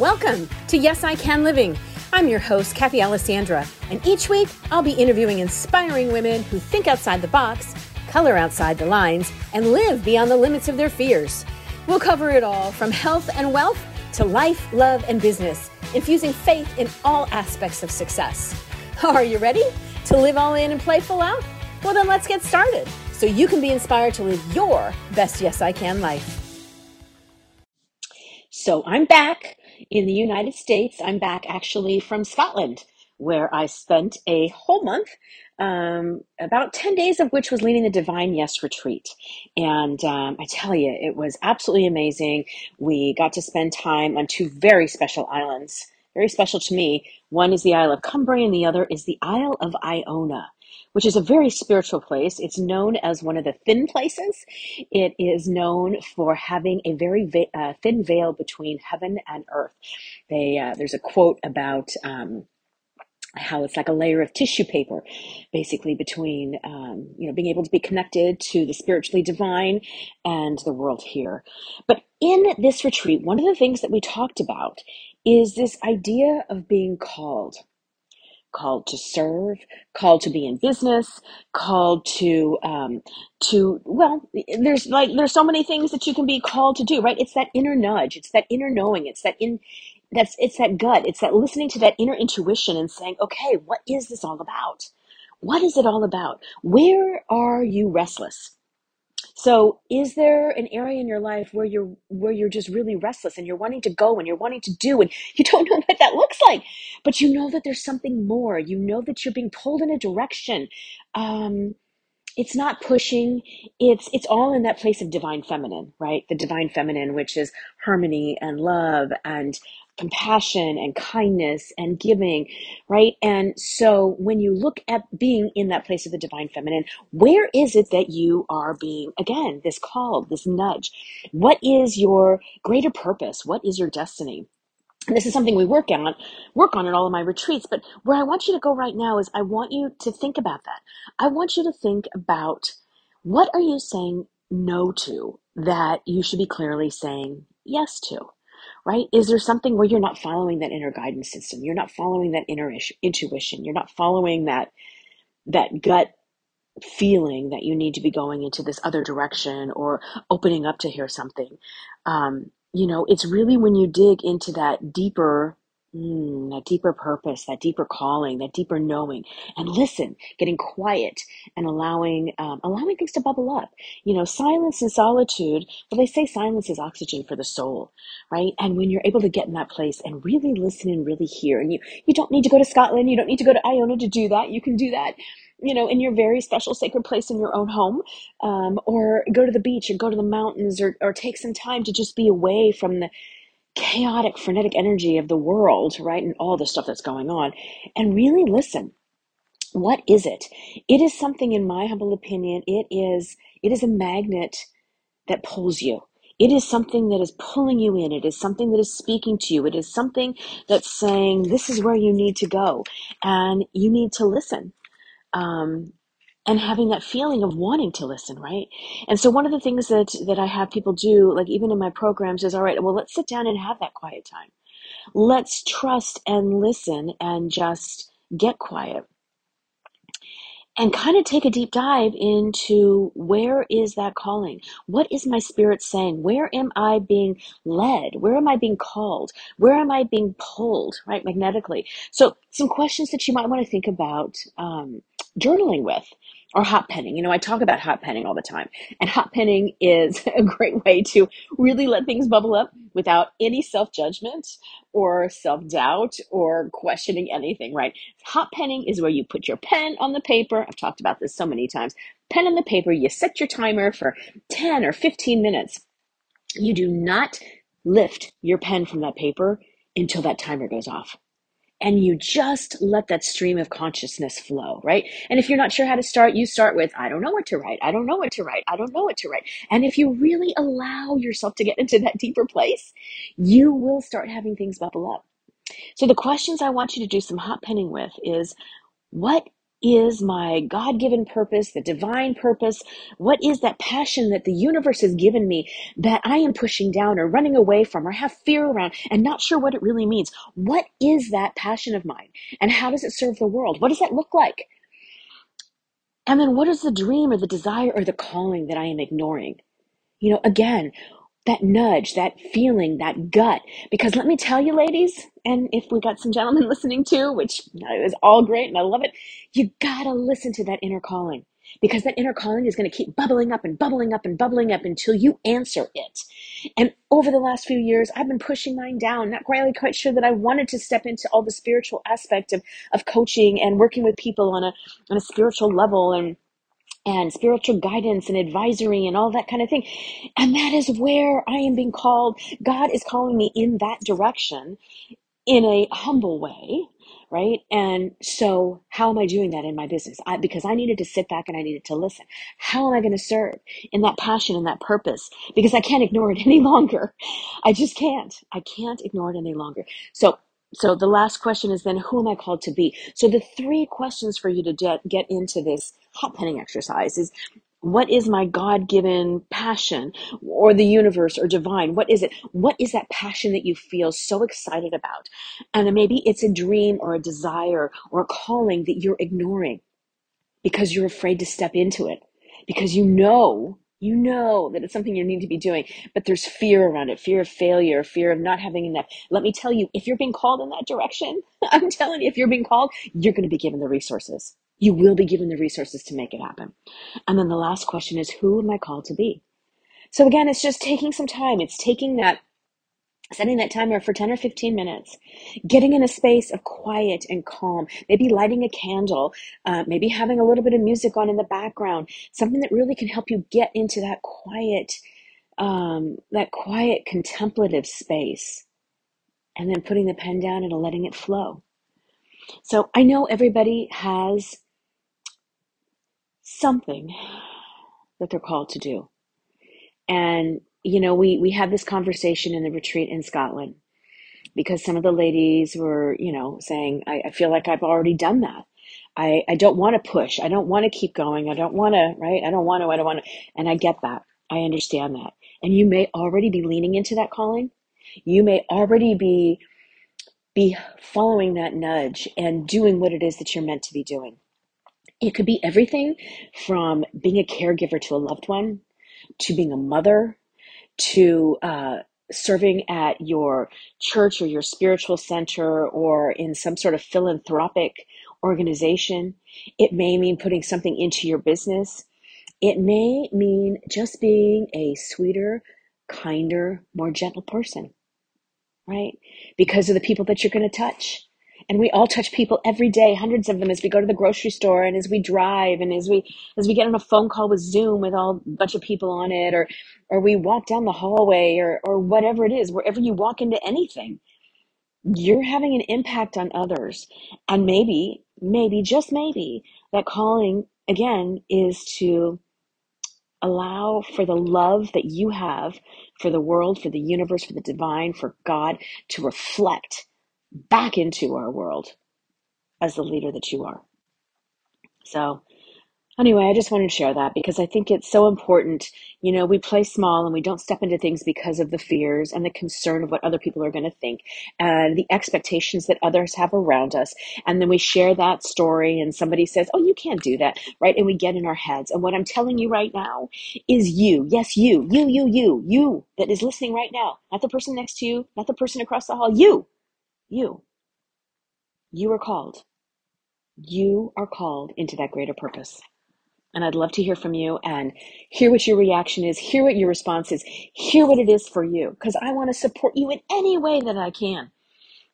Welcome to Yes I Can Living. I'm your host, Kathy Alessandra, and each week I'll be interviewing inspiring women who think outside the box, color outside the lines, and live beyond the limits of their fears. We'll cover it all from health and wealth to life, love, and business, infusing faith in all aspects of success. Are you ready to live all in and play full out? Well, then let's get started so you can be inspired to live your best Yes I Can life. So I'm back in the United States. I'm back actually from Scotland, where I spent a whole month, um, about 10 days of which was leading the Divine Yes retreat. And um, I tell you, it was absolutely amazing. We got to spend time on two very special islands, very special to me. One is the Isle of Cumbrae, and the other is the Isle of Iona which is a very spiritual place. It's known as one of the thin places. It is known for having a very uh, thin veil between heaven and earth. They, uh, there's a quote about um, how it's like a layer of tissue paper, basically between um, you know being able to be connected to the spiritually divine and the world here. But in this retreat, one of the things that we talked about is this idea of being called called to serve, called to be in business, called to um, to well, there's like there's so many things that you can be called to do, right? It's that inner nudge, it's that inner knowing, it's that in that's it's that gut, it's that listening to that inner intuition and saying, okay, what is this all about? What is it all about? Where are you restless? So is there an area in your life where you're where you're just really restless and you're wanting to go and you're wanting to do and you don't know what that looks like, but you know that there's something more. You know that you're being pulled in a direction. Um, it's not pushing it's it's all in that place of divine feminine right the divine feminine which is harmony and love and compassion and kindness and giving right? And so when you look at being in that place of the divine feminine where is it that you are being again this call this nudge? What is your greater purpose? What is your destiny? And this is something we work on work on in all of my retreats but where i want you to go right now is i want you to think about that. I want you to think about what are you saying no to that you should be clearly saying yes to right? Is there something where you're not following that inner guidance system? You're not following that inner intuition. You're not following that that gut feeling that you need to be going into this other direction or opening up to hear something. Um, you know, it's really when you dig into that deeper, mm, that deeper purpose, that deeper calling, that deeper knowing, and listen, getting quiet and allowing, um, allowing things to bubble up. You know, silence and solitude. Well, they say silence is oxygen for the soul, right? And when you're able to get in that place and really listen and really hear, and you, you don't need to go to Scotland, you don't need to go to Iona to do that. You can do that you know, in your very special sacred place in your own home, um, or go to the beach or go to the mountains or, or take some time to just be away from the chaotic, frenetic energy of the world, right? And all the stuff that's going on and really listen. What is it? It is something, in my humble opinion, it is, it is a magnet that pulls you. It is something that is pulling you in. It is something that is speaking to you. It is something that's saying, this is where you need to go. And you need to listen um, and having that feeling of wanting to listen, right? And so one of the things that that I have people do, like even in my programs, is all right. Well, let's sit down and have that quiet time. Let's trust and listen and just get quiet and kind of take a deep dive into where is that calling? What is my spirit saying? Where am I being led? Where am I being called? Where am I being pulled, right, magnetically? So, some questions that you might want to think about um, journaling with or hot penning. You know, I talk about hot penning all the time. And hot penning is a great way to really let things bubble up without any self judgment or self doubt or questioning anything, right? Hot penning is where you put your pen on the paper. I've talked about this so many times. Pen on the paper, you set your timer for 10 or 15 minutes. You do not lift your pen from that paper until that timer goes off and you just let that stream of consciousness flow, right? And if you're not sure how to start, you start with, I don't know what to write. I don't know what to write. I don't know what to write. And if you really allow yourself to get into that deeper place, you will start having things bubble up. So the questions I want you to do some hot penning with is what is my God given purpose, the divine purpose? What is that passion that the universe has given me that I am pushing down or running away from or have fear around and not sure what it really means? What is that passion of mine? And how does it serve the world? What does that look like? And then what is the dream or the desire or the calling that I am ignoring? You know, again, that nudge, that feeling, that gut. Because let me tell you, ladies, and if we got some gentlemen listening too, which is all great and I love it, you gotta listen to that inner calling. Because that inner calling is to keep bubbling up and bubbling up and bubbling up until you answer it. And over the last few years, I've been pushing mine down, not really quite sure that I wanted to step into all the spiritual aspect of, of coaching and working with people on a, on a spiritual level and and spiritual guidance and advisory and all that kind of thing. And that is where I am being called. God is calling me in that direction in a humble way, right? And so, how am I doing that in my business? I, because I needed to sit back and I needed to listen. How am I going to serve in that passion and that purpose? Because I can't ignore it any longer. I just can't. I can't ignore it any longer. So, so the last question is then, who am I called to be? So the three questions for you to get, get into this hot penning exercise is what is my God given passion or the universe or divine? What is it? What is that passion that you feel so excited about? And maybe it's a dream or a desire or a calling that you're ignoring because you're afraid to step into it because you know you know that it's something you need to be doing but there's fear around it fear of failure fear of not having enough. Let me tell you if you're being called in that direction i'm telling you if you're being called you're going to be given the resources. You will be given the resources to make it happen. And then the last question is who am i called to be? So again it's just taking some time. It's taking that setting that timer for 10 or 15 minutes, getting in a space of quiet and calm, maybe lighting a candle, uh, maybe having a little bit of music on in the background, something that really can help you get into that quiet, um, that quiet contemplative space, and then putting the pen down and letting it flow. So I know everybody has something that they're called to do. And, you know, we, we had this conversation in the retreat in Scotland because some of the ladies were, you know, saying, I, I feel like I've already done that. I, I don't want to push. I don't want to keep going. I don't want to, right? I don't want to, I don't want to. And I get that. I understand that. And you may already be leaning into that calling. You may already be be following that nudge and doing what it is that you're meant to be doing. It could be everything from being a caregiver to a loved one, to being a mother, to uh, serving at your church or your spiritual center or in some sort of philanthropic organization. It may mean putting something into your business. It may mean just being a sweeter, kinder, more gentle person, right? Because of the people that you're going to touch. And we all touch people every day, hundreds of them as we go to the grocery store and as we drive and as we as we get on a phone call with Zoom with all a bunch of people on it or or we walk down the hallway or or whatever it is, wherever you walk into anything, you're having an impact on others. And maybe, maybe, just maybe, that calling again is to allow for the love that you have for the world, for the universe, for the divine, for God to reflect back into our world as the leader that you are. So, anyway, I just wanted to share that because I think it's so important. You know, we play small and we don't step into things because of the fears and the concern of what other people are going to think and the expectations that others have around us. And then we share that story and somebody says, Oh, you can't do that, right? And we get in our heads. And what I'm telling you right now is you, yes, you, you, you, you, you that is listening right now, not the person next to you, not the person across the hall, you, you, you are called. You are called into that greater purpose. And I'd love to hear from you and hear what your reaction is, hear what your response is, hear what it is for you, because I want to support you in any way that I can.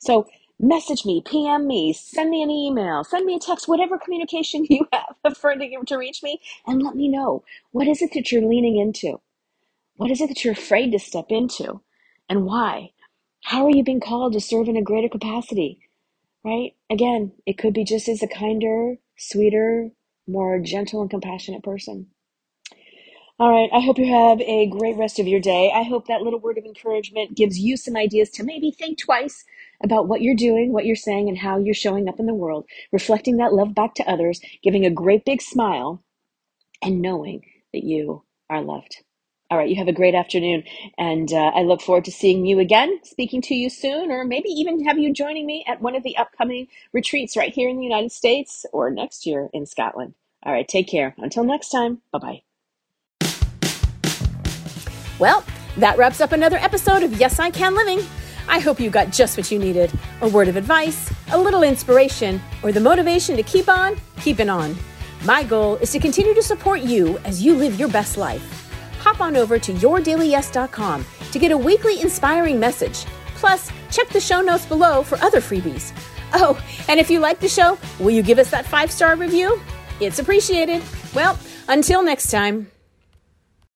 So message me, PM me, send me an email, send me a text, whatever communication you have for to, to reach me, and let me know what is it that you're leaning into? What is it that you're afraid to step into? And why? How are you being called to serve in a greater capacity? Right? Again, it could be just as a kinder, sweeter, more gentle and compassionate person. All right. I hope you have a great rest of your day. I hope that little word of encouragement gives you some ideas to maybe think twice about what you're doing, what you're saying, and how you're showing up in the world, reflecting that love back to others, giving a great big smile, and knowing that you are loved. All right, you have a great afternoon, and uh, I look forward to seeing you again, speaking to you soon, or maybe even have you joining me at one of the upcoming retreats right here in the United States or next year in Scotland. All right, take care. Until next time, bye bye. Well, that wraps up another episode of Yes, I Can Living. I hope you got just what you needed a word of advice, a little inspiration, or the motivation to keep on keeping on. My goal is to continue to support you as you live your best life. On over to yourdailyyes.com to get a weekly inspiring message. Plus, check the show notes below for other freebies. Oh, and if you like the show, will you give us that five star review? It's appreciated. Well, until next time.